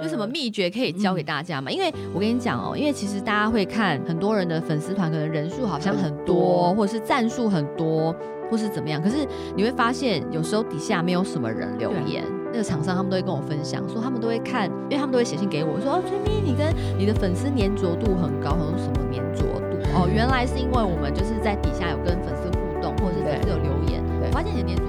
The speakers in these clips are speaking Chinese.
有什么秘诀可以教给大家吗？因为我跟你讲哦，因为其实大家会看很多人的粉丝团，可能人数好像很多，或者是赞数很多，或是怎么样。可是你会发现，有时候底下没有什么人留言。那个厂商他们都会跟我分享，说他们都会看，因为他们都会写信给我，说哦，崔咪，你跟你的粉丝粘着度很高，很什么粘着度？哦，原来是因为我们就是在底下有跟粉丝互动，或者是粉丝有留言，我发现你的粘着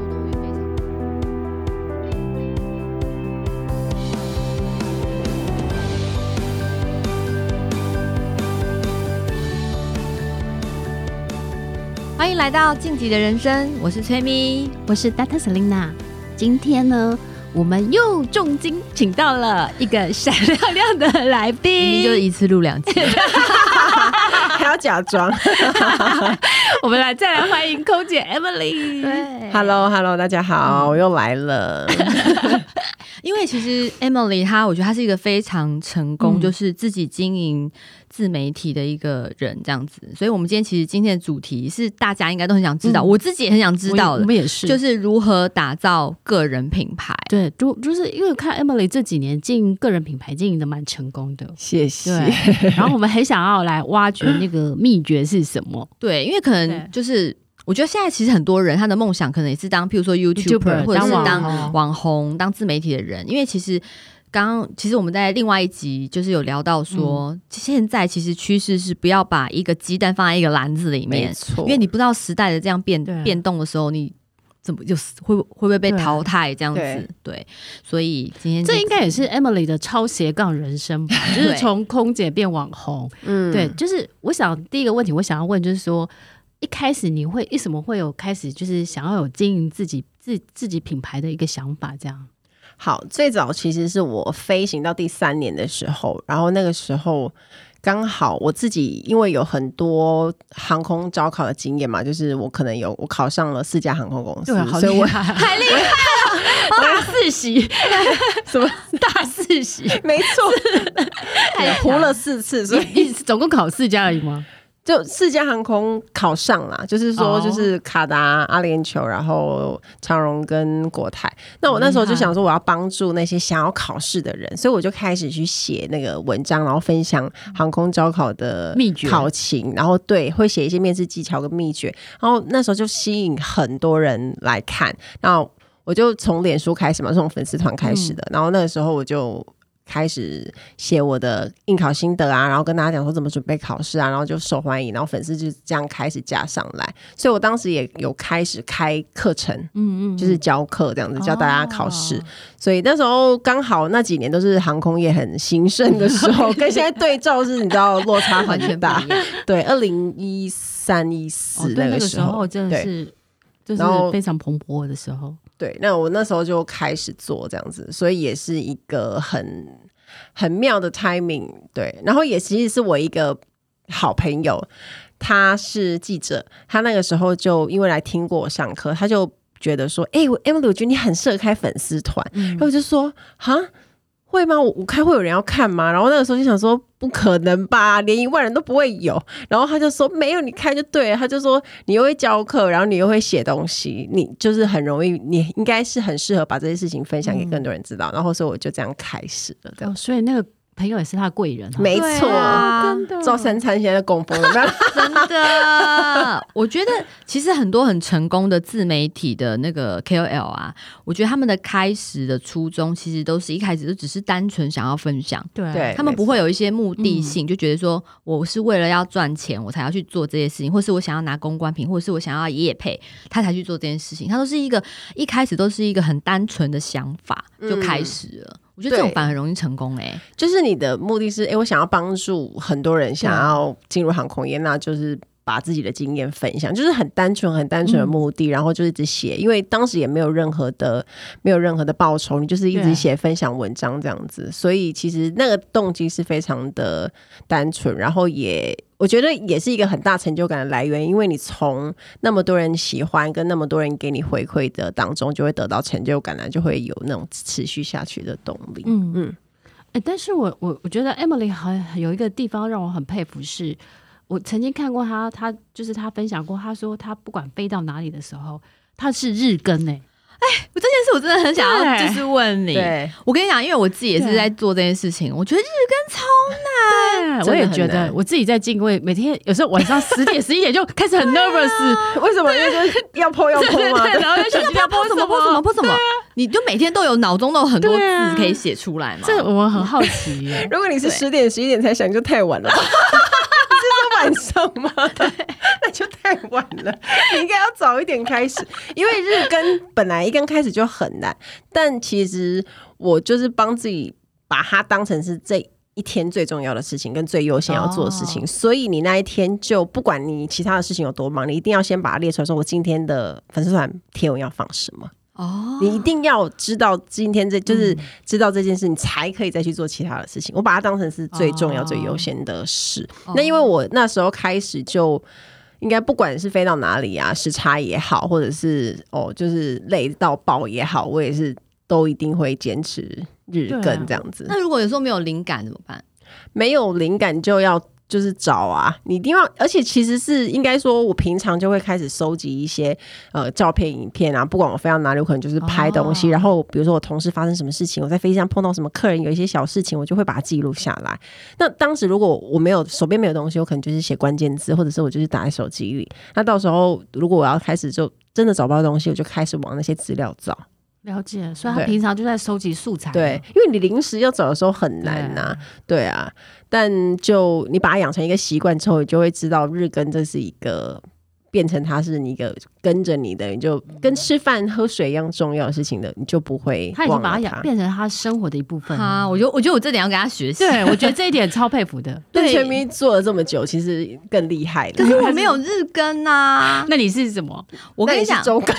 欢迎来到晋级的人生，我是崔咪，我是 Data Selina。今天呢，我们又重金请到了一个闪亮亮的来宾，明明就是一次录两集，还要假装。我们来再来欢迎空姐 Emily。对，Hello Hello，大家好，嗯、我又来了。因为其实 Emily 她，我觉得她是一个非常成功，嗯、就是自己经营自媒体的一个人，这样子。所以，我们今天其实今天的主题是大家应该都很想知道，嗯、我自己也很想知道的。我们也是，就是如何打造个人品牌。对，就就是因为看 Emily 这几年经营个人品牌经营的蛮成功的，谢谢。然后我们很想要来挖掘那个秘诀是什么？对，因为可能就是。我觉得现在其实很多人他的梦想可能也是当，譬如说 YouTuber 或者是当网红、当自媒体的人。因为其实刚刚其实我们在另外一集就是有聊到说，现在其实趋势是不要把一个鸡蛋放在一个篮子里面，因为你不知道时代的这样变变动的时候，你怎么就是会会不会被淘汰这样子？对，所以今天这应该也是 Emily 的超斜杠人生吧，就是从空姐变网红。嗯，对，就是我想第一个问题，我想要问就是说。一开始你会为什么会有开始就是想要有经营自己自自己品牌的一个想法？这样？好，最早其实是我飞行到第三年的时候，然后那个时候刚好我自己因为有很多航空招考的经验嘛，就是我可能有我考上了四家航空公司，对，所以我太 厉害了，大四喜。什么大四喜，没错，还糊了四次，所以总共考四家而已吗？就四家航空考上了，就是说，就是卡达、阿联酋，然后长荣跟国泰。那我那时候就想说，我要帮助那些想要考试的人，所以我就开始去写那个文章，然后分享航空招考的秘诀、考勤，然后对，会写一些面试技巧跟秘诀。然后那时候就吸引很多人来看，然后我就从脸书开始嘛，从粉丝团开始的。然后那个时候我就。开始写我的应考心得啊，然后跟大家讲说怎么准备考试啊，然后就受欢迎，然后粉丝就这样开始加上来，所以我当时也有开始开课程，嗯嗯，就是教课这样子教大家考试，哦、所以那时候刚好那几年都是航空业很兴盛的时候，跟现在对照是，你知道落差很大，对，二零一三一四那个时候真的是就是非常蓬勃的时候。对，那我那时候就开始做这样子，所以也是一个很很妙的 timing。对，然后也其实是我一个好朋友，他是记者，他那个时候就因为来听过我上课，他就觉得说：“哎、欸，我 Emily，我觉得你很适合开粉丝团。嗯”然后我就说：“哈。”会吗？我我开会有人要看吗？然后那个时候就想说不可能吧，连一万人都不会有。然后他就说没有，你开就对了。他就说你又会教课，然后你又会写东西，你就是很容易，你应该是很适合把这些事情分享给更多人知道。嗯、然后所以我就这样开始了。这样、哦，所以那个。朋友也是他的贵人，没错，啊、真的。赵三餐现在供奉了，真的。我觉得其实很多很成功的自媒体的那个 KOL 啊，我觉得他们的开始的初衷其实都是一开始就只是单纯想要分享，对，他们不会有一些目的性，就觉得说我是为了要赚钱我才要去做这些事情，或是我想要拿公关品，或者是我想要业配，他才去做这件事情。他都是一个一开始都是一个很单纯的想法就开始了。嗯我觉得这种反而很容易成功哎、欸，就是你的目的是哎、欸，我想要帮助很多人想要进入航空业，那就是把自己的经验分享，就是很单纯、很单纯的目的，嗯、然后就一直写，因为当时也没有任何的、没有任何的报酬，你就是一直写分享文章这样子，所以其实那个动机是非常的单纯，然后也。我觉得也是一个很大成就感的来源，因为你从那么多人喜欢跟那么多人给你回馈的当中，就会得到成就感呢，就会有那种持续下去的动力。嗯嗯，哎、欸，但是我我我觉得 Emily 很有一个地方让我很佩服是，是我曾经看过她，她就是她分享过，她说她不管飞到哪里的时候，她是日更哎、欸。哎，我这件事我真的很想要，就是问你。对，我跟你讲，因为我自己也是在做这件事情，我觉得日更超难。我也觉得，我自己在进位，每天有时候晚上十点、十一点就开始很 nervous。为什么？因为要 po 要 po 嘛，然后就想要 po 什么 po 什么 po 什么。你就每天都有脑中都有很多字可以写出来嘛？这我很好奇。如果你是十点、十一点才想，就太晚了。晚上吗？对，那就太晚了。你应该要早一点开始，因为日更本来一刚开始就很难。但其实我就是帮自己把它当成是这一天最重要的事情，跟最优先要做的事情。哦、所以你那一天就不管你其他的事情有多忙，你一定要先把它列出来，说我今天的粉丝团贴文要放什么。哦，你一定要知道今天这就是知道这件事，你才可以再去做其他的事情。我把它当成是最重要、最优先的事。那因为我那时候开始就应该不管是飞到哪里啊，时差也好，或者是哦，就是累到爆也好，我也是都一定会坚持日更这样子。那如果有时候没有灵感怎么办？没有灵感就要。就是找啊，你一定要，而且其实是应该说，我平常就会开始收集一些呃照片、影片啊，不管我飞到哪里，我可能就是拍东西。哦、然后比如说我同事发生什么事情，我在飞机上碰到什么客人，有一些小事情，我就会把它记录下来。那当时如果我没有手边没有东西，我可能就是写关键字，或者是我就是打在手机里。那到时候如果我要开始就真的找不到东西，我就开始往那些资料找。了解，所以他平常就在收集素材。对，因为你临时要找的时候很难呐、啊。对，啊。但就你把它养成一个习惯之后，你就会知道日更这是一个变成它是你一个跟着你的，你就跟吃饭喝水一样重要的事情的，你就不会。他已经把它养变成他生活的一部分。啊，我觉得我觉得我这点要跟他学习。对，我觉得 这一点超佩服的。对，全民做了这么久，其实更厉害了。可是我没有日更啊。那你是什么？我跟你讲，周更。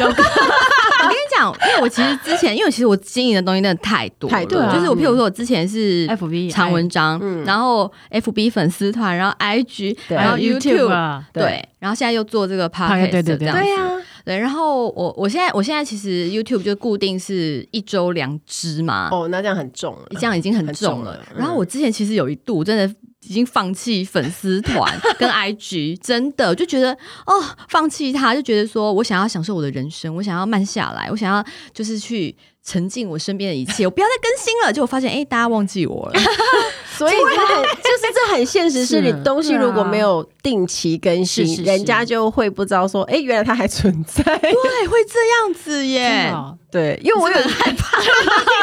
我跟你讲，因为我其实之前，因为其实我经营的东西真的太多，太多。就是我，譬如说，我之前是 FB 长文章，然后 FB 粉丝团，然后 IG，然后 YouTube，对，然后现在又做这个 Podcast，对对对，对呀，对。然后我我现在我现在其实 YouTube 就固定是一周两支嘛。哦，那这样很重了，这样已经很重了。然后我之前其实有一度真的。已经放弃粉丝团 跟 IG，真的就觉得哦，放弃他，就觉得说我想要享受我的人生，我想要慢下来，我想要就是去沉浸我身边的一切，我不要再更新了。结果发现，哎，大家忘记我了。所以很就是这很现实，是你东西如果没有定期更新，人家就会不知道说，哎，原来它还存在。对，会这样子耶。对，因为我有点害怕，听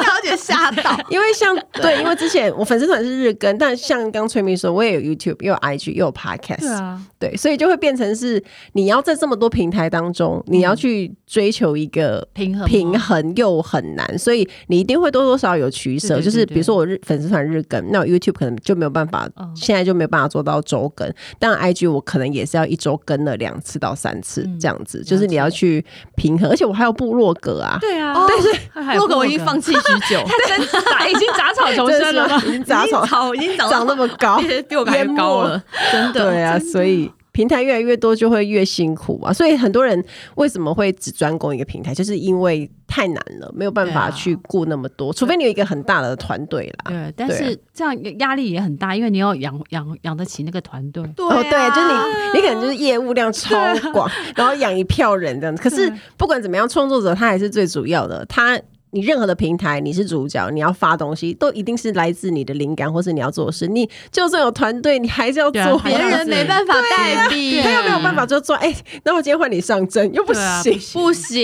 到有点吓到。因为像对，因为之前我粉丝团是日更，但像刚崔明说，我也有 YouTube，又有 IG，又有 Podcast。对啊，对，所以就会变成是你要在这么多平台当中，你要去追求一个平衡，平衡又很难，所以你一定会多多少少有取舍。就是比如说我日粉丝团日更，那我 YouTube 可能就没有办法，现在就没有办法做到周更。但 IG 我可能也是要一周更了两次到三次这样子，就是你要去平衡。而且我还有部落格啊，对啊。但是 部落格我已经放弃许久，它真杂，已经杂草丛生了吗？已经杂草，已经长长那么高，比我还高了，真的。对啊，所以平台越来越多，就会越辛苦啊。所以很多人为什么会只专攻一个平台，就是因为太难了，没有办法去顾那么多。除非你有一个很大的团队啦。对，但是这样压力也很大，因为你要养养养得起那个团队。对，对，就是你，你可能就是业务量超广，然后养一票人这样子。可是不管怎么样，创作者他还是最主要的，他。你任何的平台，你是主角，你要发东西，都一定是来自你的灵感，或是你要做事。你就算有团队，你还是要做。别人没办法代替，他又没有办法就做。哎，那我今天换你上阵，又不行，不行。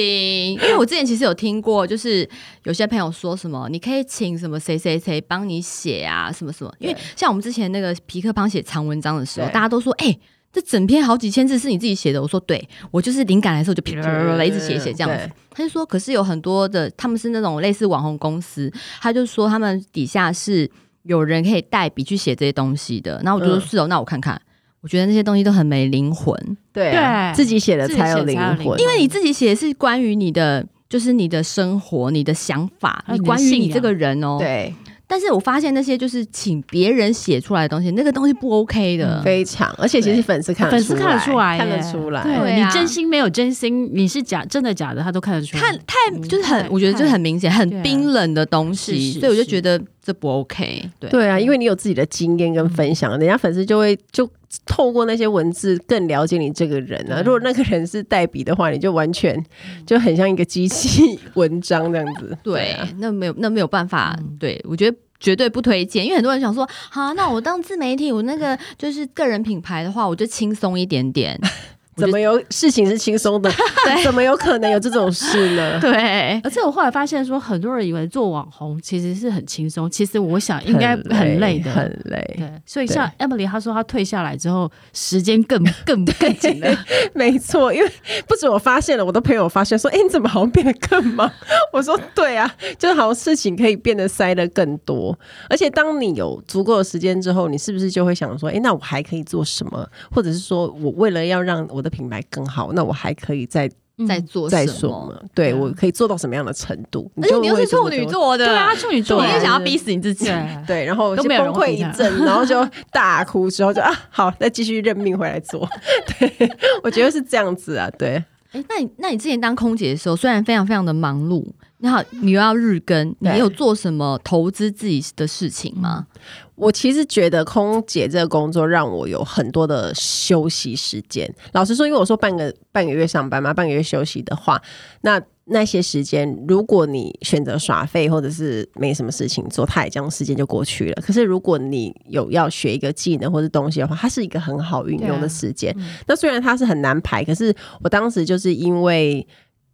因为我之前其实有听过，就是有些朋友说什么，你可以请什么谁谁谁帮你写啊，什么什么。因为像我们之前那个皮克帮写长文章的时候，大家都说，哎。这整篇好几千字是你自己写的？我说对，我就是灵感来的时候就啪啪啪啦一直写写这样子。他就说，可是有很多的他们是那种类似网红公司，他就说他们底下是有人可以代笔去写这些东西的。然后我就说是哦，那我看看，我觉得那些东西都很没灵魂。对，自己写的才有灵魂，因为你自己写的是关于你的，就是你的生活、你的想法，你关于你这个人哦。对。但是我发现那些就是请别人写出来的东西，那个东西不 OK 的，非常，而且其实粉丝看得出来，粉丝看得出来，看得出来，对，你真心没有真心，你是假真的假的，他都看得出来，看太就是很，我觉得就是很明显，很冰冷的东西，所以我就觉得这不 OK。对对啊，因为你有自己的经验跟分享，嗯、人家粉丝就会就透过那些文字更了解你这个人啊。嗯、如果那个人是代笔的话，你就完全就很像一个机器文章这样子。对，对啊、那没有那没有办法。嗯、对我觉得绝对不推荐，因为很多人想说，好，那我当自媒体，我那个就是个人品牌的话，我就轻松一点点。怎么有事情是轻松的？对，怎么有可能有这种事呢？对，而且我后来发现说，很多人以为做网红其实是很轻松，其实我想应该很累的，很累。对，所以像 Emily 她说，她退下来之后，时间更 更更紧了。没错，因为不止我发现了，我的朋友发现说，哎，你怎么好像变得更忙？我说，对啊，就好像事情可以变得塞得更多。而且当你有足够的时间之后，你是不是就会想说，哎，那我还可以做什么？或者是说我为了要让我的品牌更好，那我还可以再再做再说嘛？对，我可以做到什么样的程度？而且你又是处女座的，对啊，处女座，你也想要逼死你自己，对，然后就崩溃一阵，然后就大哭之后就啊，好，再继续认命回来做。对，我觉得是这样子啊，对。哎，那你那你之前当空姐的时候，虽然非常非常的忙碌，你好，你又要日更，你有做什么投资自己的事情吗？我其实觉得空姐这个工作让我有很多的休息时间。老实说，因为我说半个半个月上班嘛，半个月休息的话，那那些时间，如果你选择耍废或者是没什么事情做，它也这样时间就过去了。可是如果你有要学一个技能或者东西的话，它是一个很好运用的时间。嗯、那虽然它是很难排，可是我当时就是因为。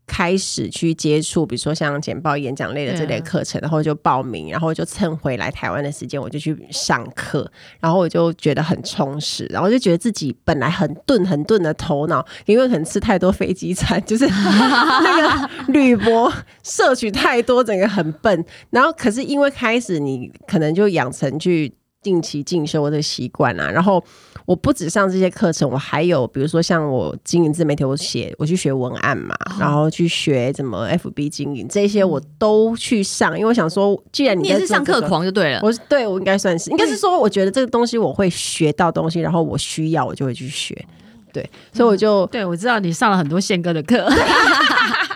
开始去接触，比如说像简报、演讲类的这类课程，然后就报名，然后就趁回来台湾的时间，我就去上课，然后我就觉得很充实，然后就觉得自己本来很钝、很钝的头脑，因为可能吃太多飞机餐，就是 那个铝箔摄取太多，整个很笨。然后可是因为开始你可能就养成去。定期进修的习惯啊，然后我不止上这些课程，我还有比如说像我经营自媒体，我写我去学文案嘛，哦、然后去学怎么 FB 经营这些我都去上，因为我想说，既然你，也是上课狂就对了，我对我应该算是，应该是说我觉得这个东西我会学到东西，然后我需要我就会去学，对，所以我就、嗯、对我知道你上了很多宪哥的课。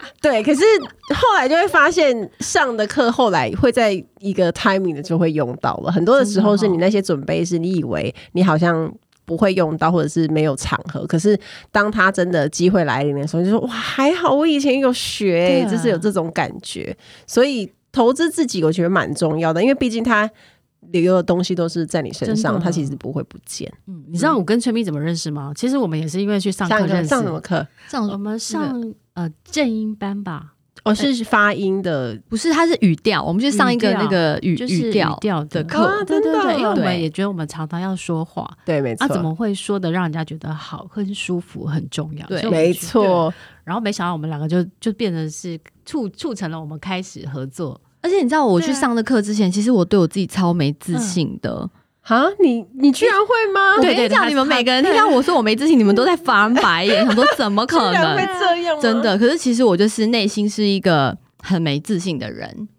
对，可是后来就会发现上的课后来会在一个 timing 的就会用到了。很多的时候是你那些准备是你以为你好像不会用到，或者是没有场合。可是当他真的机会来临的时候，就说哇，还好我以前有学，就是有这种感觉。所以投资自己，我觉得蛮重要的，因为毕竟他留的东西都是在你身上，他其实不会不见。嗯，你知道我跟崔咪怎么认识吗？其实我们也是因为去上课认识。上什么课？上我们上。呃，正音班吧，哦，是发音的，不是，它是语调。我们去上一个那个语就是语调的课，对对对，因为我们也觉得我们常常要说话，对，没错。啊，怎么会说的让人家觉得好，很舒服，很重要，对，没错。然后没想到我们两个就就变成是促促成了我们开始合作。而且你知道，我去上的课之前，其实我对我自己超没自信的。啊，你你居然会吗？我讲，你们每个人听到我说我没自信，你们都在翻白眼，想说怎么可能会这样？真的，可是其实我就是内心是一个很没自信的人。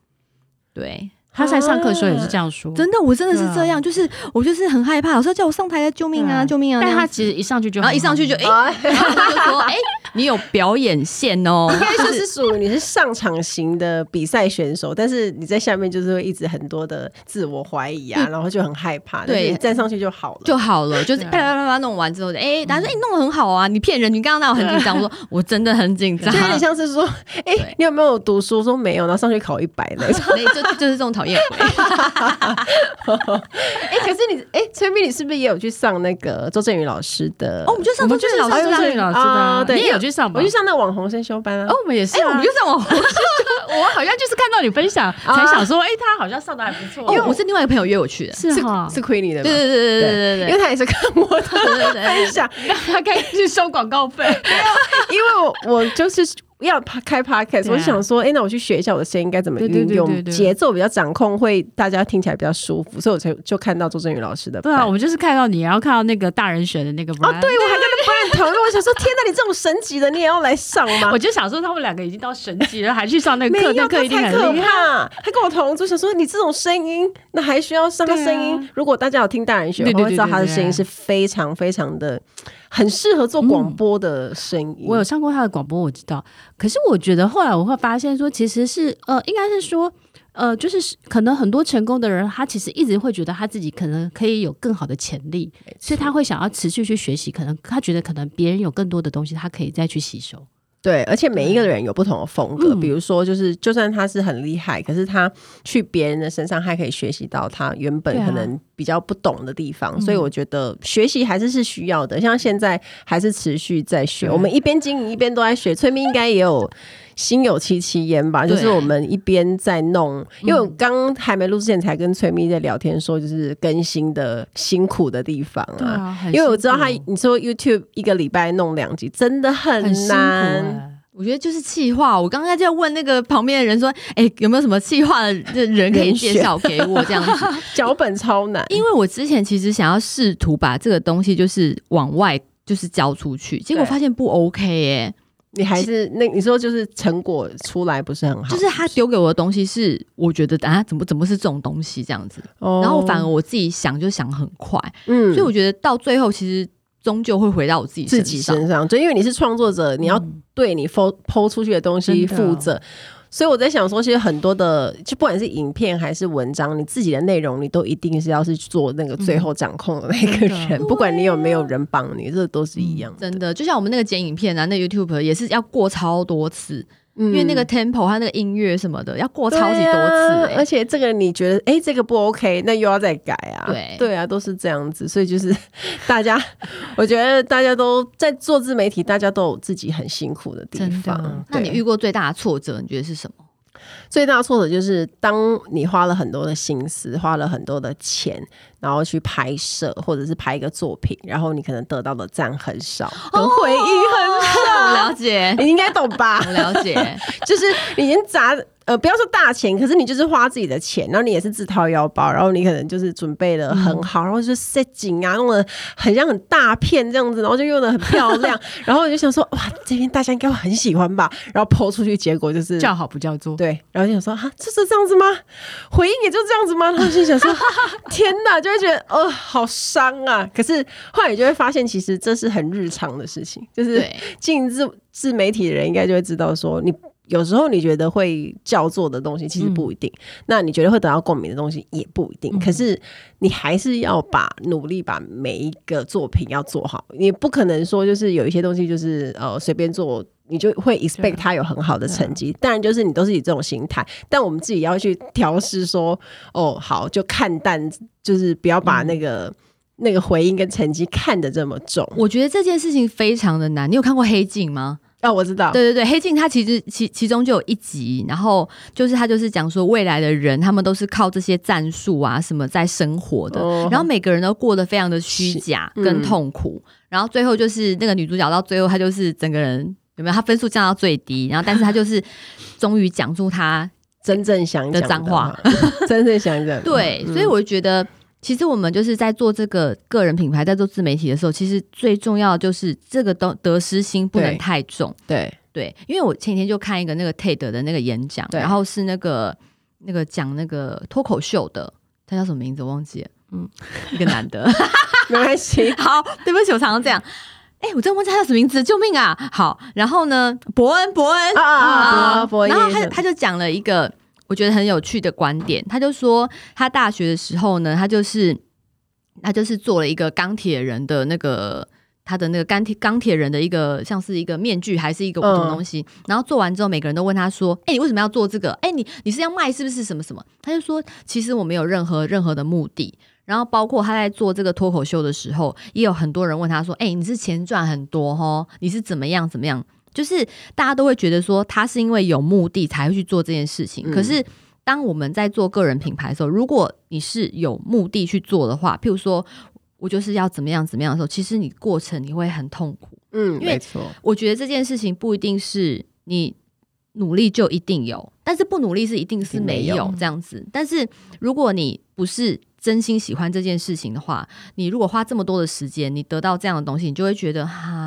对，他在上课的时候也是这样说。真的，我真的是这样，就是我就是很害怕，老师叫我上台来救命啊，救命啊！但他其实一上去就，然后一上去就哎，然后他就说哎。你有表演线哦，应该就是属于你是上场型的比赛选手，但是你在下面就是会一直很多的自我怀疑啊，然后就很害怕。对，站上去就好了，就好了，就是啪啪啪啪弄完之后，哎，大家说哎，弄得很好啊，你骗人，你刚刚那我很紧张，我说我真的很紧张，就有点像是说，哎，你有没有读书？说没有，然后上去考一百那种，就就是这种讨厌鬼。哎，可是你哎，崔蜜，你是不是也有去上那个周震宇老师的？哦，我们就上周震宇老师，周震宇老师的，对，你有。去上，我去上那个网红先修班啊。哦，我们也是，哎我们就上网红。我好像就是看到你分享，才想说，哎，他好像上的还不错。因为我是另外一个朋友约我去的，是哈，是 Queenie 的。对对对对对对，因为他也是看我的分享，他可以去收广告费。因为我我就是。要开 podcast，我就想说，哎，那我去学一下我的声音该怎么运用，节奏比较掌控，会大家听起来比较舒服，所以我才就看到周正宇老师的。对啊，我们就是看到你，然后看到那个大人选的那个。哦，对，我还跟那不认同，我想说，天哪，你这种神级的，你也要来上吗？我就想说，他们两个已经到神级了，还去上那个课，那课一定很厉害。他跟我同桌，想说你这种声音，那还需要上个声音？如果大家有听大人学，我会知道他的声音是非常非常的。很适合做广播的声音。嗯，我有上过他的广播，我知道。可是我觉得后来我会发现说，其实是呃，应该是说呃，就是可能很多成功的人，他其实一直会觉得他自己可能可以有更好的潜力，所以他会想要持续去学习。可能他觉得可能别人有更多的东西，他可以再去吸收。对，而且每一个人有不同的风格，比如说，就是就算他是很厉害，可是他去别人的身上，还可以学习到他原本可能比较不懂的地方。所以我觉得学习还是是需要的。像现在还是持续在学，我们一边经营一边都在学。崔咪应该也有心有戚戚焉吧？就是我们一边在弄，因为我刚还没录之前才跟崔咪在聊天，说就是更新的辛苦的地方啊。因为我知道他，你说 YouTube 一个礼拜弄两集，真的很难。我觉得就是气话，我刚刚就要问那个旁边的人说：“哎、欸，有没有什么气话的人可以介绍给我？”这样子 脚本超难，因为我之前其实想要试图把这个东西就是往外就是交出去，结果发现不 OK 耶。你还是那你说就是成果出来不是很好，就是他丢给我的东西是我觉得啊怎么怎么是这种东西这样子，哦、然后反而我自己想就想很快，嗯，所以我觉得到最后其实。终究会回到我自己自己身上，就因为你是创作者，你要对你剖剖出去的东西负责。嗯、所以我在想说，其实很多的，就不管是影片还是文章，你自己的内容，你都一定是要是做那个最后掌控的那个人，嗯、不管你有没有人帮你，这都是一样的、嗯。真的，就像我们那个剪影片啊，那 YouTube 也是要过超多次。因为那个 tempo 和那个音乐什么的要过超级多次、欸啊，而且这个你觉得哎、欸、这个不 OK，那又要再改啊？对对啊，都是这样子，所以就是 大家，我觉得大家都在做自媒体，大家都有自己很辛苦的地方。的那你遇过最大的挫折，你觉得是什么？最大的挫折就是当你花了很多的心思，花了很多的钱，然后去拍摄或者是拍一个作品，然后你可能得到的赞很少，跟回应很少。我 了解，你应该懂吧？我了解，就是已经砸。呃，不要说大钱，可是你就是花自己的钱，然后你也是自掏腰包，然后你可能就是准备的很好，嗯、然后就设景啊，弄得很像很大片这样子，然后就用的很漂亮，然后我就想说，哇，这边大家应该会很喜欢吧？然后 po 出去，结果就是叫好不叫座，对，然后就想说，哈，这是这样子吗？回应也就这样子吗？然后就想说，天哪，就会觉得，呃，好伤啊。可是后来你就会发现，其实这是很日常的事情，就是进自自媒体的人应该就会知道说你。有时候你觉得会叫做的东西，其实不一定；嗯、那你觉得会得到共鸣的东西，也不一定。嗯、可是你还是要把努力把每一个作品要做好。你不可能说就是有一些东西就是呃随便做，你就会 expect 它有很好的成绩。当然就是你都是以这种心态，但我们自己要去调试说，哦好，就看淡，就是不要把那个、嗯、那个回应跟成绩看得这么重。我觉得这件事情非常的难。你有看过《黑镜》吗？哦，我知道，对对对，黑镜它其实其其中就有一集，然后就是他就是讲说未来的人，他们都是靠这些战术啊什么在生活的，哦、然后每个人都过得非常的虚假跟痛苦，嗯、然后最后就是那个女主角到最后她就是整个人有没有？她分数降到最低，然后但是她就是 终于讲出她真正想讲的脏话，真正想讲，对，所以我就觉得。其实我们就是在做这个个人品牌，在做自媒体的时候，其实最重要就是这个得得失心不能太重。对对，因为我前几天就看一个那个 TED 的那个演讲，然后是那个那个讲那个脱口秀的，他叫什么名字我忘记了，嗯，一个男的，没关系。好，对不起，我常常这样。哎，我真的忘记他叫什么名字，救命啊！好，然后呢，伯恩，伯恩啊啊啊，伯恩，然后他他就讲了一个。我觉得很有趣的观点，他就说他大学的时候呢，他就是他就是做了一个钢铁人的那个他的那个钢铁钢铁人的一个像是一个面具还是一个什么东西，嗯、然后做完之后，每个人都问他说：“哎，你为什么要做这个？哎，你你是要卖是不是什么什么？”他就说：“其实我没有任何任何的目的。”然后包括他在做这个脱口秀的时候，也有很多人问他说：“哎，你是钱赚很多哦？你是怎么样怎么样？”就是大家都会觉得说他是因为有目的才会去做这件事情。嗯、可是当我们在做个人品牌的时候，如果你是有目的去做的话，譬如说我就是要怎么样怎么样的时候，其实你过程你会很痛苦。嗯，因为我觉得这件事情不一定是你努力就一定有，但是不努力是一定是没有这样子。但是如果你不是真心喜欢这件事情的话，你如果花这么多的时间，你得到这样的东西，你就会觉得哈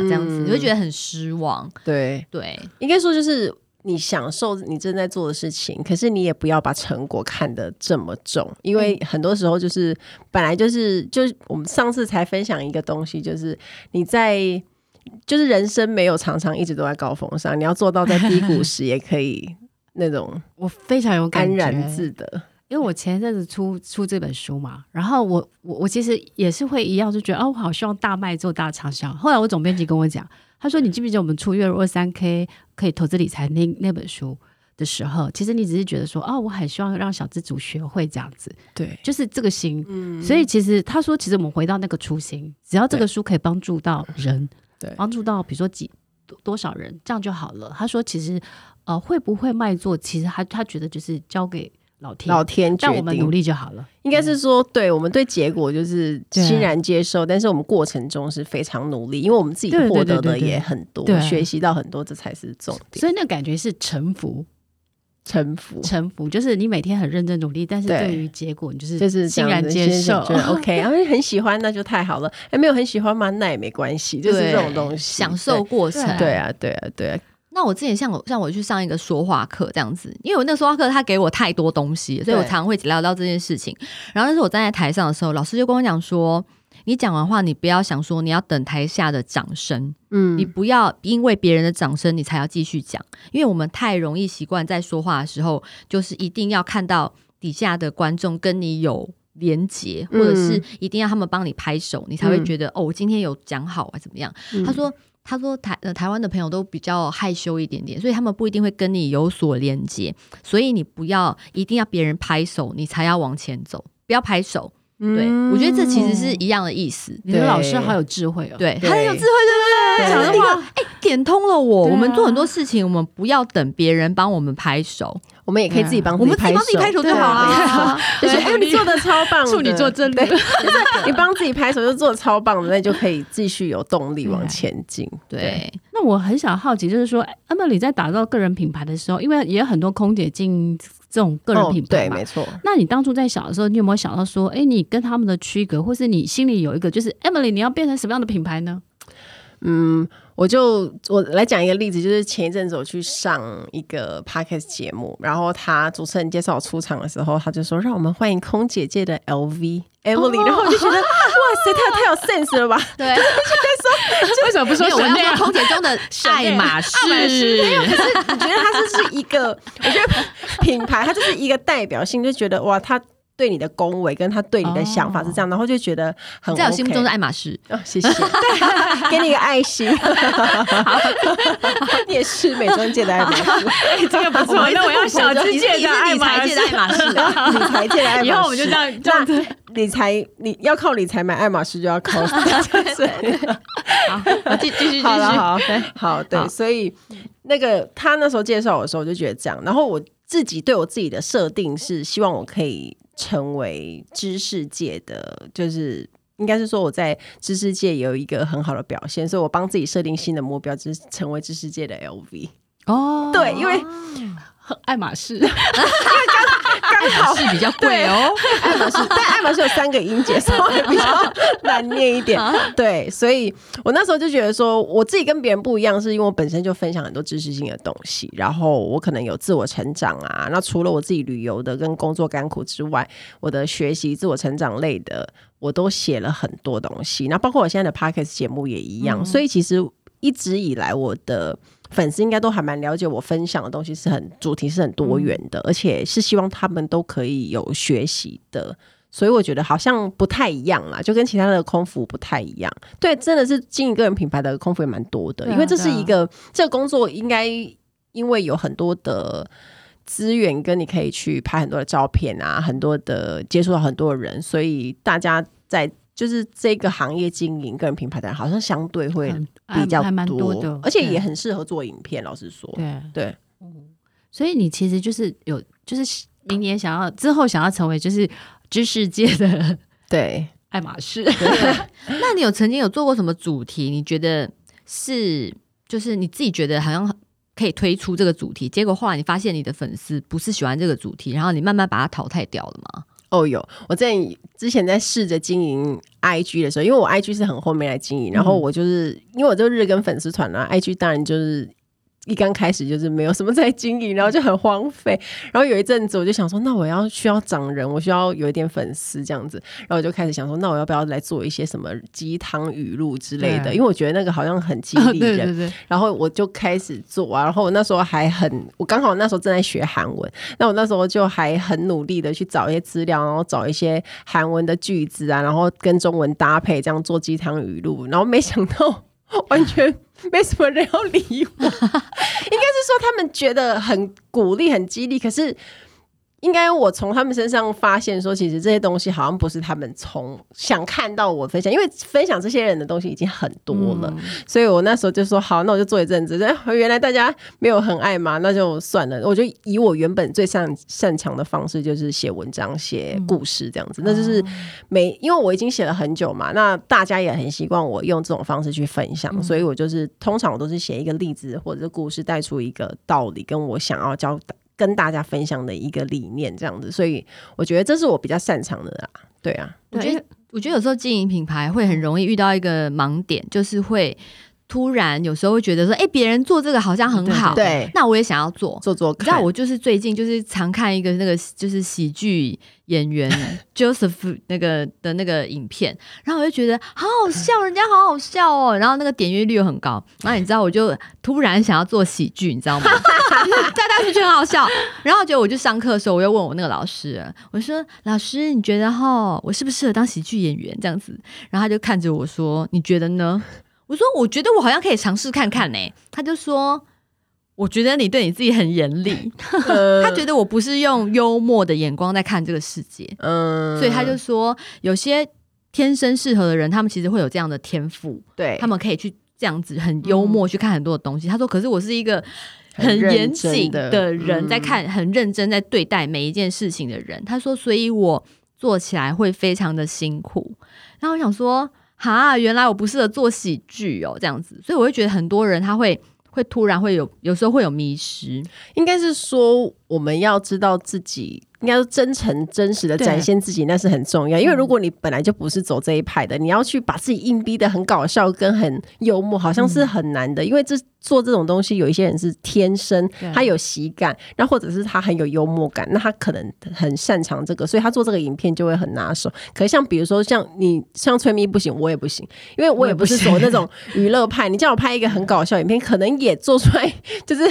这样子，嗯、你会觉得很失望。对对，对应该说就是你享受你正在做的事情，可是你也不要把成果看得这么重，因为很多时候就是、嗯、本来就是就是我们上次才分享一个东西，就是你在就是人生没有常常一直都在高峰上，你要做到在低谷 时也可以。那种，我非常有感觉，安然自得。因为我前一阵子出出这本书嘛，然后我我我其实也是会一样，就觉得哦，我好希望大卖做大畅销。后来我总编辑跟我讲，他说：“你记不记得我们出月入二三 K 可以投资理财那那本书的时候，其实你只是觉得说，哦，我很希望让小资主学会这样子，对，就是这个心。嗯，所以其实他说，其实我们回到那个初心，只要这个书可以帮助到人，对，帮助到比如说几多多少人，这样就好了。他说，其实呃，会不会卖座，其实他他觉得就是交给。老天，老天，但我们努力就好了。应该是说，对我们对结果就是欣然接受，但是我们过程中是非常努力，因为我们自己获得的也很多，学习到很多，这才是重点。所以那感觉是臣服，臣服，臣服，就是你每天很认真努力，但是对于结果，你就是就是欣然接受。OK，然后很喜欢，那就太好了。哎，没有很喜欢吗？那也没关系，就是这种东西，享受过程。对啊，对啊，对啊。那我之前像我像我去上一个说话课这样子，因为我那个说话课他给我太多东西，所以我常常会聊到这件事情。然后那时候我站在台上的时候，老师就跟我讲说：“你讲完话，你不要想说你要等台下的掌声，嗯，你不要因为别人的掌声你才要继续讲，因为我们太容易习惯在说话的时候，就是一定要看到底下的观众跟你有连接，或者是一定要他们帮你拍手，你才会觉得、嗯、哦，我今天有讲好啊，怎么样？”嗯、他说。他说台呃台湾的朋友都比较害羞一点点，所以他们不一定会跟你有所连接，所以你不要一定要别人拍手你才要往前走，不要拍手。嗯、对，我觉得这其实是一样的意思。你的老师好有智慧哦，对，很有智慧，对不对？讲的话，哎，点通了我。我们做很多事情，我们不要等别人帮我们拍手。我们也可以自己帮，我们自己帮自己拍手。就好了。就是哎，你做的超棒，处女座真的，你帮自己拍手就做的超棒的，那就可以继续有动力往前进。对，那我很想好奇，就是说，Emily 在打造个人品牌的时候，因为也有很多空姐进这种个人品牌嘛，对，没错。那你当初在小的时候，你有没有想到说，哎，你跟他们的区隔，或是你心里有一个，就是 Emily 你要变成什么样的品牌呢？嗯，我就我来讲一个例子，就是前一阵子我去上一个 podcast 节目，然后他主持人介绍我出场的时候，他就说：“让我们欢迎空姐界的 LV Emily。哦”然后我就觉得，哇塞，他太有 sense 了吧？对，就在说，为什么不说我要说空姐中的爱马仕？没有，可是你觉得他就是一个，我觉得品牌，它就是一个代表性，就觉得哇，他。对你的恭维，跟他对你的想法是这样，然后就觉得很、OK、在我心目中是爱马仕。哦，谢谢，对，给你一个爱心，你也是美妆界的爱马仕，这个不错，那我要小资界的 爱马仕，理财界的爱马仕，以后我们就这样这样子，理财你要靠理财买爱马仕，就要靠。对，好，继继续继续，好了，好，好，对，所以那个他那时候介绍我的时候，我就觉得这样，然后我自己对我自己的设定是希望我可以。成为知识界的，就是应该是说我在知识界有一个很好的表现，所以我帮自己设定新的目标，就是成为知识界的 LV。哦，对，因为爱马仕。因为刚好是比较贵哦，爱马仕，但爱马仕有三个音节，稍微比较难念一点。对，所以我那时候就觉得说，我自己跟别人不一样，是因为我本身就分享很多知识性的东西，然后我可能有自我成长啊。那除了我自己旅游的跟工作甘苦之外，我的学习、自我成长类的，我都写了很多东西。那包括我现在的 Podcast 节目也一样。所以其实一直以来我的。粉丝应该都还蛮了解我分享的东西是很主题是很多元的，嗯、而且是希望他们都可以有学习的，所以我觉得好像不太一样啦，就跟其他的空服不太一样。对，真的是经营个人品牌的空服也蛮多的，啊、因为这是一个、啊、这个工作应该因为有很多的资源跟你可以去拍很多的照片啊，很多的接触到很多人，所以大家在。就是这个行业经营个人品牌的人，好像相对会比较多，而且也很适合做影片。老实说，对对，所以你其实就是有，就是明年想要之后想要成为就是知识界的对 爱马仕。那你有曾经有做过什么主题？你觉得是就是你自己觉得好像可以推出这个主题，结果后来你发现你的粉丝不是喜欢这个主题，然后你慢慢把它淘汰掉了吗？哦，有我在之前在试着经营 IG 的时候，因为我 IG 是很后面来经营，然后我就是因为我就日更粉丝团啊，IG 当然就是一刚开始就是没有什么在经营，然后就很荒废。然后有一阵子我就想说，那我要需要涨人，我需要有一点粉丝这样子。然后我就开始想说，那我要不要来做一些什么鸡汤语录之类的？因为我觉得那个好像很激励人。对对对。然后我就开始做啊。然后我那时候还很，我刚好那时候正在学韩文，那我那时候就还很努力的去找一些资料，然后找一些韩文的句子啊，然后跟中文搭配这样做鸡汤语录。然后没想到。完全没什么人要理我，应该是说他们觉得很鼓励、很激励，可是。应该我从他们身上发现说，其实这些东西好像不是他们从想看到我分享，因为分享这些人的东西已经很多了，嗯、所以我那时候就说好，那我就做一阵子。原来大家没有很爱嘛，那就算了。我就以我原本最擅擅长的方式，就是写文章、写故事这样子。嗯、那就是每因为我已经写了很久嘛，那大家也很习惯我用这种方式去分享，嗯、所以我就是通常我都是写一个例子或者是故事，带出一个道理，跟我想要教的。跟大家分享的一个理念，这样子，所以我觉得这是我比较擅长的啦。对啊，我觉得我觉得有时候经营品牌会很容易遇到一个盲点，就是会突然有时候会觉得说，哎，别人做这个好像很好，对，那我也想要做做做。你知道，我就是最近就是常看一个那个就是喜剧。演员 Joseph 那个的那个影片，然后我就觉得好好笑，人家好好笑哦，然后那个点阅率又很高，然后你知道，我就突然想要做喜剧，你知道吗？大家就觉得很好笑，然后结果我就上课的时候，我又问我那个老师，我说老师，你觉得哈，我适不适合当喜剧演员这样子？然后他就看着我说，你觉得呢？我说我觉得我好像可以尝试看看呢。他就说。我觉得你对你自己很严厉，他觉得我不是用幽默的眼光在看这个世界，嗯，所以他就说有些天生适合的人，他们其实会有这样的天赋，对，他们可以去这样子很幽默去看很多的东西。他说，可是我是一个很严谨的人，在看很认真在对待每一件事情的人。他说，所以我做起来会非常的辛苦。然后我想说，哈，原来我不适合做喜剧哦，这样子，所以我会觉得很多人他会。会突然会有，有时候会有迷失，应该是说我们要知道自己。应该说真诚、真实的展现自己，那是很重要。因为如果你本来就不是走这一派的，你要去把自己硬逼的很搞笑跟很幽默，好像是很难的。因为这做这种东西，有一些人是天生他有喜感，然后或者是他很有幽默感，那他可能很擅长这个，所以他做这个影片就会很拿手。可是像比如说像你像崔咪不行，我也不行，因为我也不是走那种娱乐派。你叫我拍一个很搞笑影片，可能也做出来 就是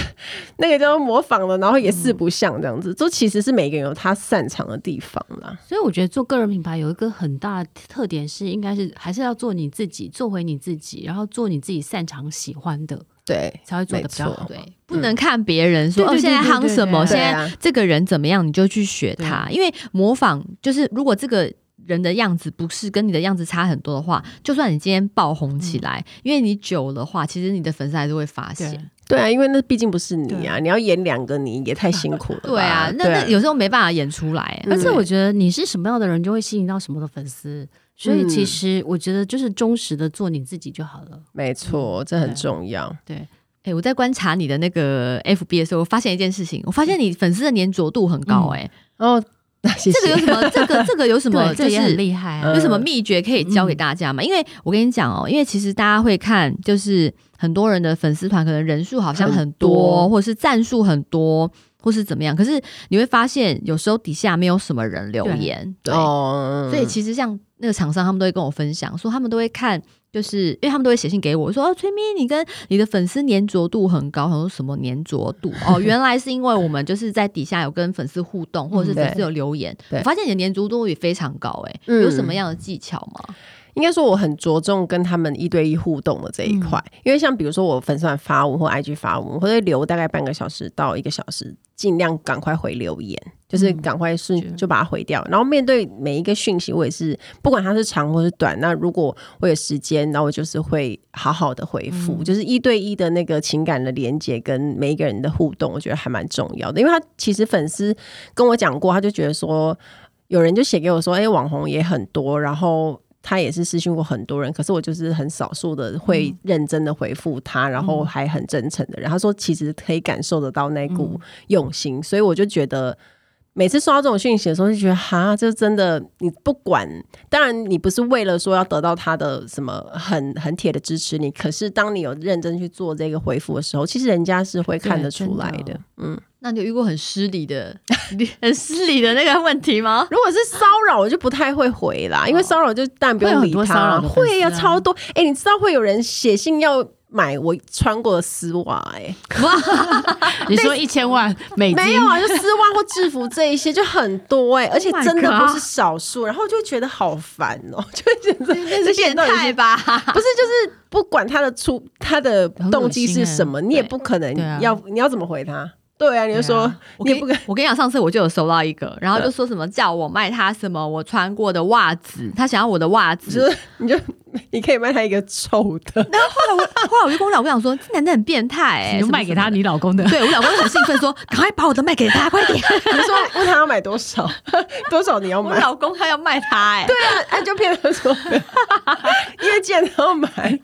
那个叫做模仿了，然后也四不像这样子。都其实是每个人有他擅长的地方啦，所以我觉得做个人品牌有一个很大的特点是，应该是还是要做你自己，做回你自己，然后做你自己擅长喜欢的，对，才会做的比较好。对，不能看别人说哦，现在夯什么，现在这个人怎么样，你就去学他，因为模仿就是如果这个人的样子不是跟你的样子差很多的话，就算你今天爆红起来，因为你久的话，其实你的粉丝还是会发现。对啊，因为那毕竟不是你啊，你要演两个你也太辛苦了。对啊，那那有时候没办法演出来。而且我觉得你是什么样的人，就会吸引到什么的粉丝。所以其实我觉得就是忠实的做你自己就好了。没错，这很重要。对，哎，我在观察你的那个 FB 的时候，我发现一件事情，我发现你粉丝的粘着度很高。哎，哦，这个有什么？这个这个有什么？这也很厉害啊！有什么秘诀可以教给大家吗？因为我跟你讲哦，因为其实大家会看就是。很多人的粉丝团可能人数好像很多，很多或者是赞数很多，或是怎么样。可是你会发现，有时候底下没有什么人留言。对，对哦、所以其实像那个厂商，他们都会跟我分享，说他们都会看，就是因为他们都会写信给我说：“哦，崔咪，你跟你的粉丝粘着度很高。”他说：“什么粘着度？”哦，原来是因为我们就是在底下有跟粉丝互动，或者是粉丝有留言。嗯、我发现你的粘着度也非常高，哎，有什么样的技巧吗？应该说我很着重跟他们一对一互动的这一块，嗯、因为像比如说我粉丝团发文或 IG 发文，我会留大概半个小时到一个小时，尽量赶快回留言，就是赶快顺就把它回掉。嗯、然后面对每一个讯息，我也是不管它是长或是短，那如果我有时间，那我就是会好好的回复，嗯、就是一对一的那个情感的连接跟每一个人的互动，我觉得还蛮重要的。因为他其实粉丝跟我讲过，他就觉得说有人就写给我说，哎、欸，网红也很多，然后。他也是私讯过很多人，可是我就是很少数的会认真的回复他，嗯、然后还很真诚的人。他说其实可以感受得到那股用心，嗯、所以我就觉得每次收到这种讯息的时候，就觉得哈，这真的你不管，当然你不是为了说要得到他的什么很很铁的支持你，可是当你有认真去做这个回复的时候，其实人家是会看得出来的。的嗯，那你有遇过很失礼的、很失礼的那个问题吗？如果是骚扰，我就不太会回啦，因为骚扰就当然不用理他。会呀、啊，超多。哎、欸，你知道会有人写信要。买我穿过的丝袜，哎，你说一千万美金？没有啊，就丝袜或制服这一些就很多哎、欸，而且真的不是少数，oh、然后就觉得好烦哦、喔，就觉得 这是变态吧？不是，就是不管他的出他的动机是什么，你也不可能要、啊、你要怎么回他？对啊，你就说，啊、你也不跟我跟你讲，上次我就有收到一个，然后就说什么叫我卖他什么我穿过的袜子，他想要我的袜子，就是、你就 你可以卖他一个臭的。然后后来我后来我就跟我老公讲说，这男的很变态、欸，你就卖给他你老公的。对我老公就很兴奋说，赶快把我的卖给他，快点。你说问他要买多少，多少你要买？我老公他要卖他、欸，哎，对啊，他就骗他说，因为既然他要买，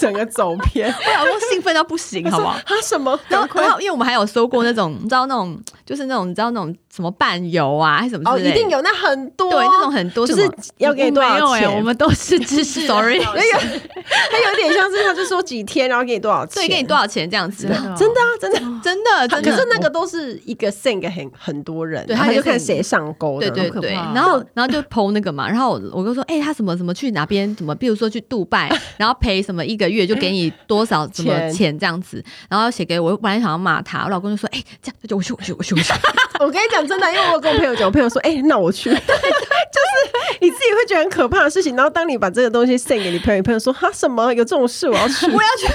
整个走偏。我老公兴奋到不行，好不好？他什么？然后然后因为我们还有收过那种。你知道那种，就是那种，你知道那种什么伴游啊，还是什么？哦，一定有，那很多，对，那种很多，就是要给你多少钱？我们都是知识，sorry，那个，他有点像是，他就说几天，然后给你多少钱？对，给你多少钱这样子？真的啊，真的，真的，真的。可是那个都是一个 send 给很很多人，对，他就看谁上钩，对对对。然后，然后就 po 那个嘛，然后我就说，哎，他什么什么去哪边？怎么？比如说去杜拜，然后赔什么一个月就给你多少什么钱这样子？然后写给我，我本来想要骂他，我老公就说，哎，这样就我去我去我去我去。我跟你讲真的，因为我跟我朋友讲，我朋友说，哎，那我去。对对，就是 你自己会觉得很可怕的事情，然后当你把这个东西 send 给你朋友，你朋友说，哈什么有这种事，我要去，我要去。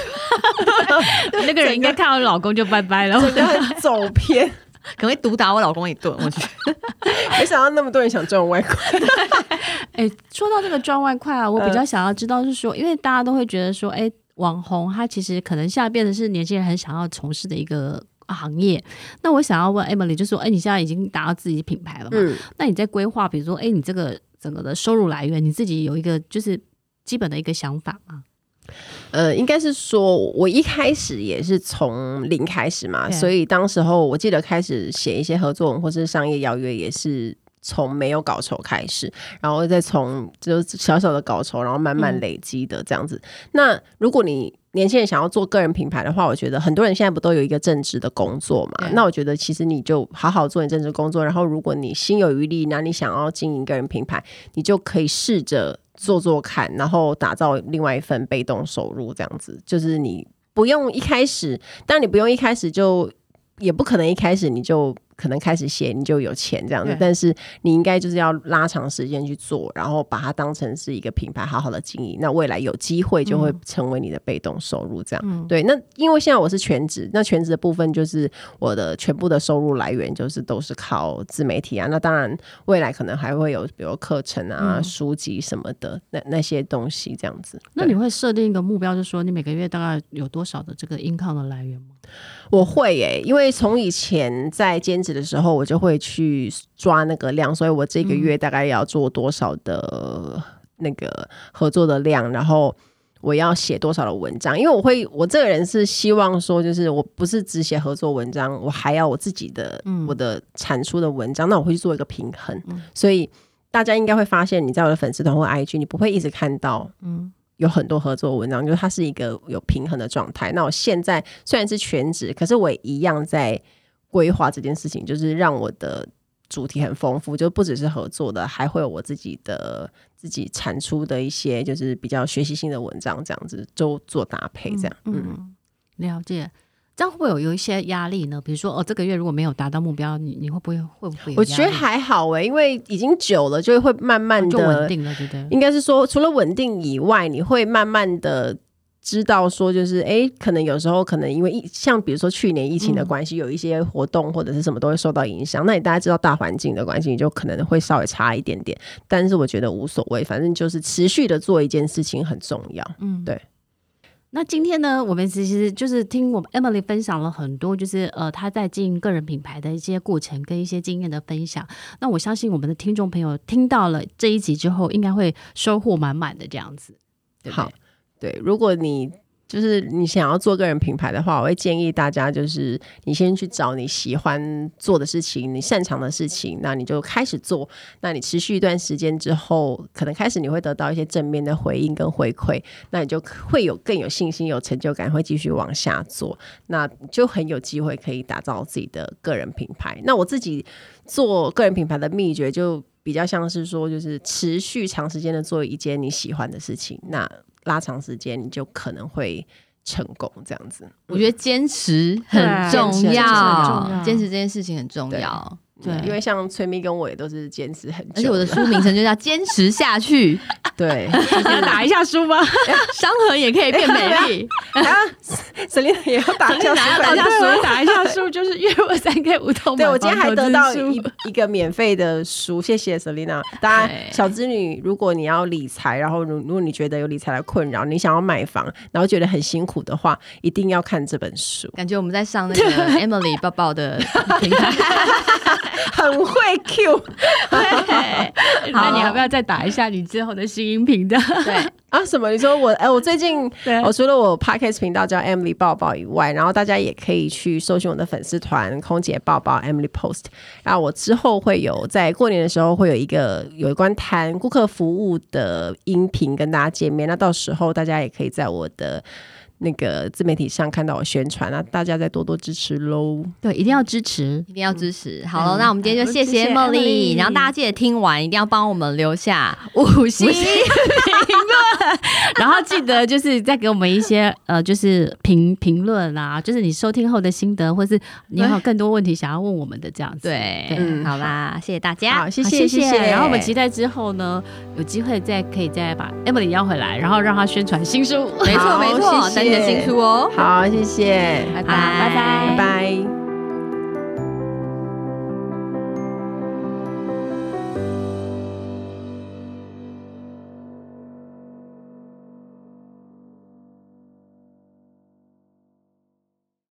那个人应该看到老公就拜拜了，真的很走偏，可能会毒打我老公一顿。我去，没想到那么多人想赚外快。哎，说到这个赚外快啊，我比较想要知道是说，因为大家都会觉得说，哎，网红他其实可能现在变得是年轻人很想要从事的一个。行业，那我想要问 Emily，就是说，哎，你现在已经达到自己品牌了嘛？嗯，那你在规划，比如说，哎，你这个整个的收入来源，你自己有一个就是基本的一个想法吗？呃，应该是说，我一开始也是从零开始嘛，所以当时候我记得开始写一些合作或是商业邀约，也是从没有稿酬开始，然后再从就小小的稿酬，然后慢慢累积的这样子。嗯，那如果你年轻人想要做个人品牌的话，我觉得很多人现在不都有一个正职的工作嘛？那我觉得其实你就好好做你正职工作，然后如果你心有余力，那你想要经营个人品牌，你就可以试着做做看，然后打造另外一份被动收入，这样子就是你不用一开始，但你不用一开始就，也不可能一开始你就。可能开始写你就有钱这样子，但是你应该就是要拉长时间去做，然后把它当成是一个品牌，好好的经营。那未来有机会就会成为你的被动收入，这样、嗯、对。那因为现在我是全职，那全职的部分就是我的全部的收入来源就是都是靠自媒体啊。那当然未来可能还会有比如课程啊、嗯、书籍什么的那那些东西这样子。那你会设定一个目标，就是说你每个月大概有多少的这个 income 的来源吗？我会诶、欸，因为从以前在兼职的时候，我就会去抓那个量，所以我这个月大概要做多少的那个合作的量，然后我要写多少的文章。因为我会，我这个人是希望说，就是我不是只写合作文章，我还要我自己的我的产出的文章，那我会去做一个平衡。所以大家应该会发现，你在我的粉丝团或 IG，你不会一直看到嗯。有很多合作文章，就是它是一个有平衡的状态。那我现在虽然是全职，可是我也一样在规划这件事情，就是让我的主题很丰富，就不只是合作的，还会有我自己的自己产出的一些，就是比较学习性的文章，这样子都做搭配，这样嗯，嗯，了解。这样会不会有有一些压力呢？比如说，哦，这个月如果没有达到目标，你你会不会会不会？我觉得还好诶，因为已经久了，就会慢慢的稳定了，对不对？应该是说，除了稳定以外，你会慢慢的知道说，就是哎，可能有时候可能因为疫，像比如说去年疫情的关系，嗯、有一些活动或者是什么都会受到影响。那你大家知道大环境的关系，你就可能会稍微差一点点。但是我觉得无所谓，反正就是持续的做一件事情很重要。嗯，对。那今天呢，我们其实就是听我们 Emily 分享了很多，就是呃，她在经营个人品牌的一些过程跟一些经验的分享。那我相信我们的听众朋友听到了这一集之后，应该会收获满满的这样子。好，对，如果你就是你想要做个人品牌的话，我会建议大家，就是你先去找你喜欢做的事情，你擅长的事情，那你就开始做。那你持续一段时间之后，可能开始你会得到一些正面的回应跟回馈，那你就会有更有信心、有成就感，会继续往下做，那就很有机会可以打造自己的个人品牌。那我自己做个人品牌的秘诀，就比较像是说，就是持续长时间的做一件你喜欢的事情，那。拉长时间，你就可能会成功。这样子，我觉得坚持很重要，坚持这件事情很重要。对，因为像崔咪跟我也都是坚持很久，而且我的书名称就叫坚持下去。对，要打一下书吗？伤痕也可以变美丽。啊，Selina 也要打一下书，打一下书，打一下书，就是月入三 K 无痛。对，我今天还得到一一个免费的书，谢谢 Selina。当然，小资女，如果你要理财，然后如如果你觉得有理财的困扰，你想要买房，然后觉得很辛苦的话，一定要看这本书。感觉我们在上那个 Emily 抱抱的平台。很会 Q，那你要不要再打一下你之后的新音频的？对 啊，什么？你说我哎、欸，我最近我除了我 Podcast 频道叫 Emily 抱抱以外，然后大家也可以去搜寻我的粉丝团空姐抱抱 Emily Post。然后我之后会有在过年的时候会有一个有关谈顾客服务的音频跟大家见面。那到时候大家也可以在我的。那个自媒体上看到我宣传啊，大家再多多支持喽！对，一定要支持，一定要支持。好了，那我们今天就谢谢 Emily，然后大家记得听完一定要帮我们留下五星评论，然后记得就是再给我们一些呃，就是评评论啊，就是你收听后的心得，或是你有更多问题想要问我们的这样子。对，嗯，好啦，谢谢大家，好，谢谢谢谢。然后我们期待之后呢，有机会再可以再把 Emily 邀回来，然后让她宣传新书。没错没错，谢谢。的新书哦，好，谢谢，拜拜，拜拜，拜拜。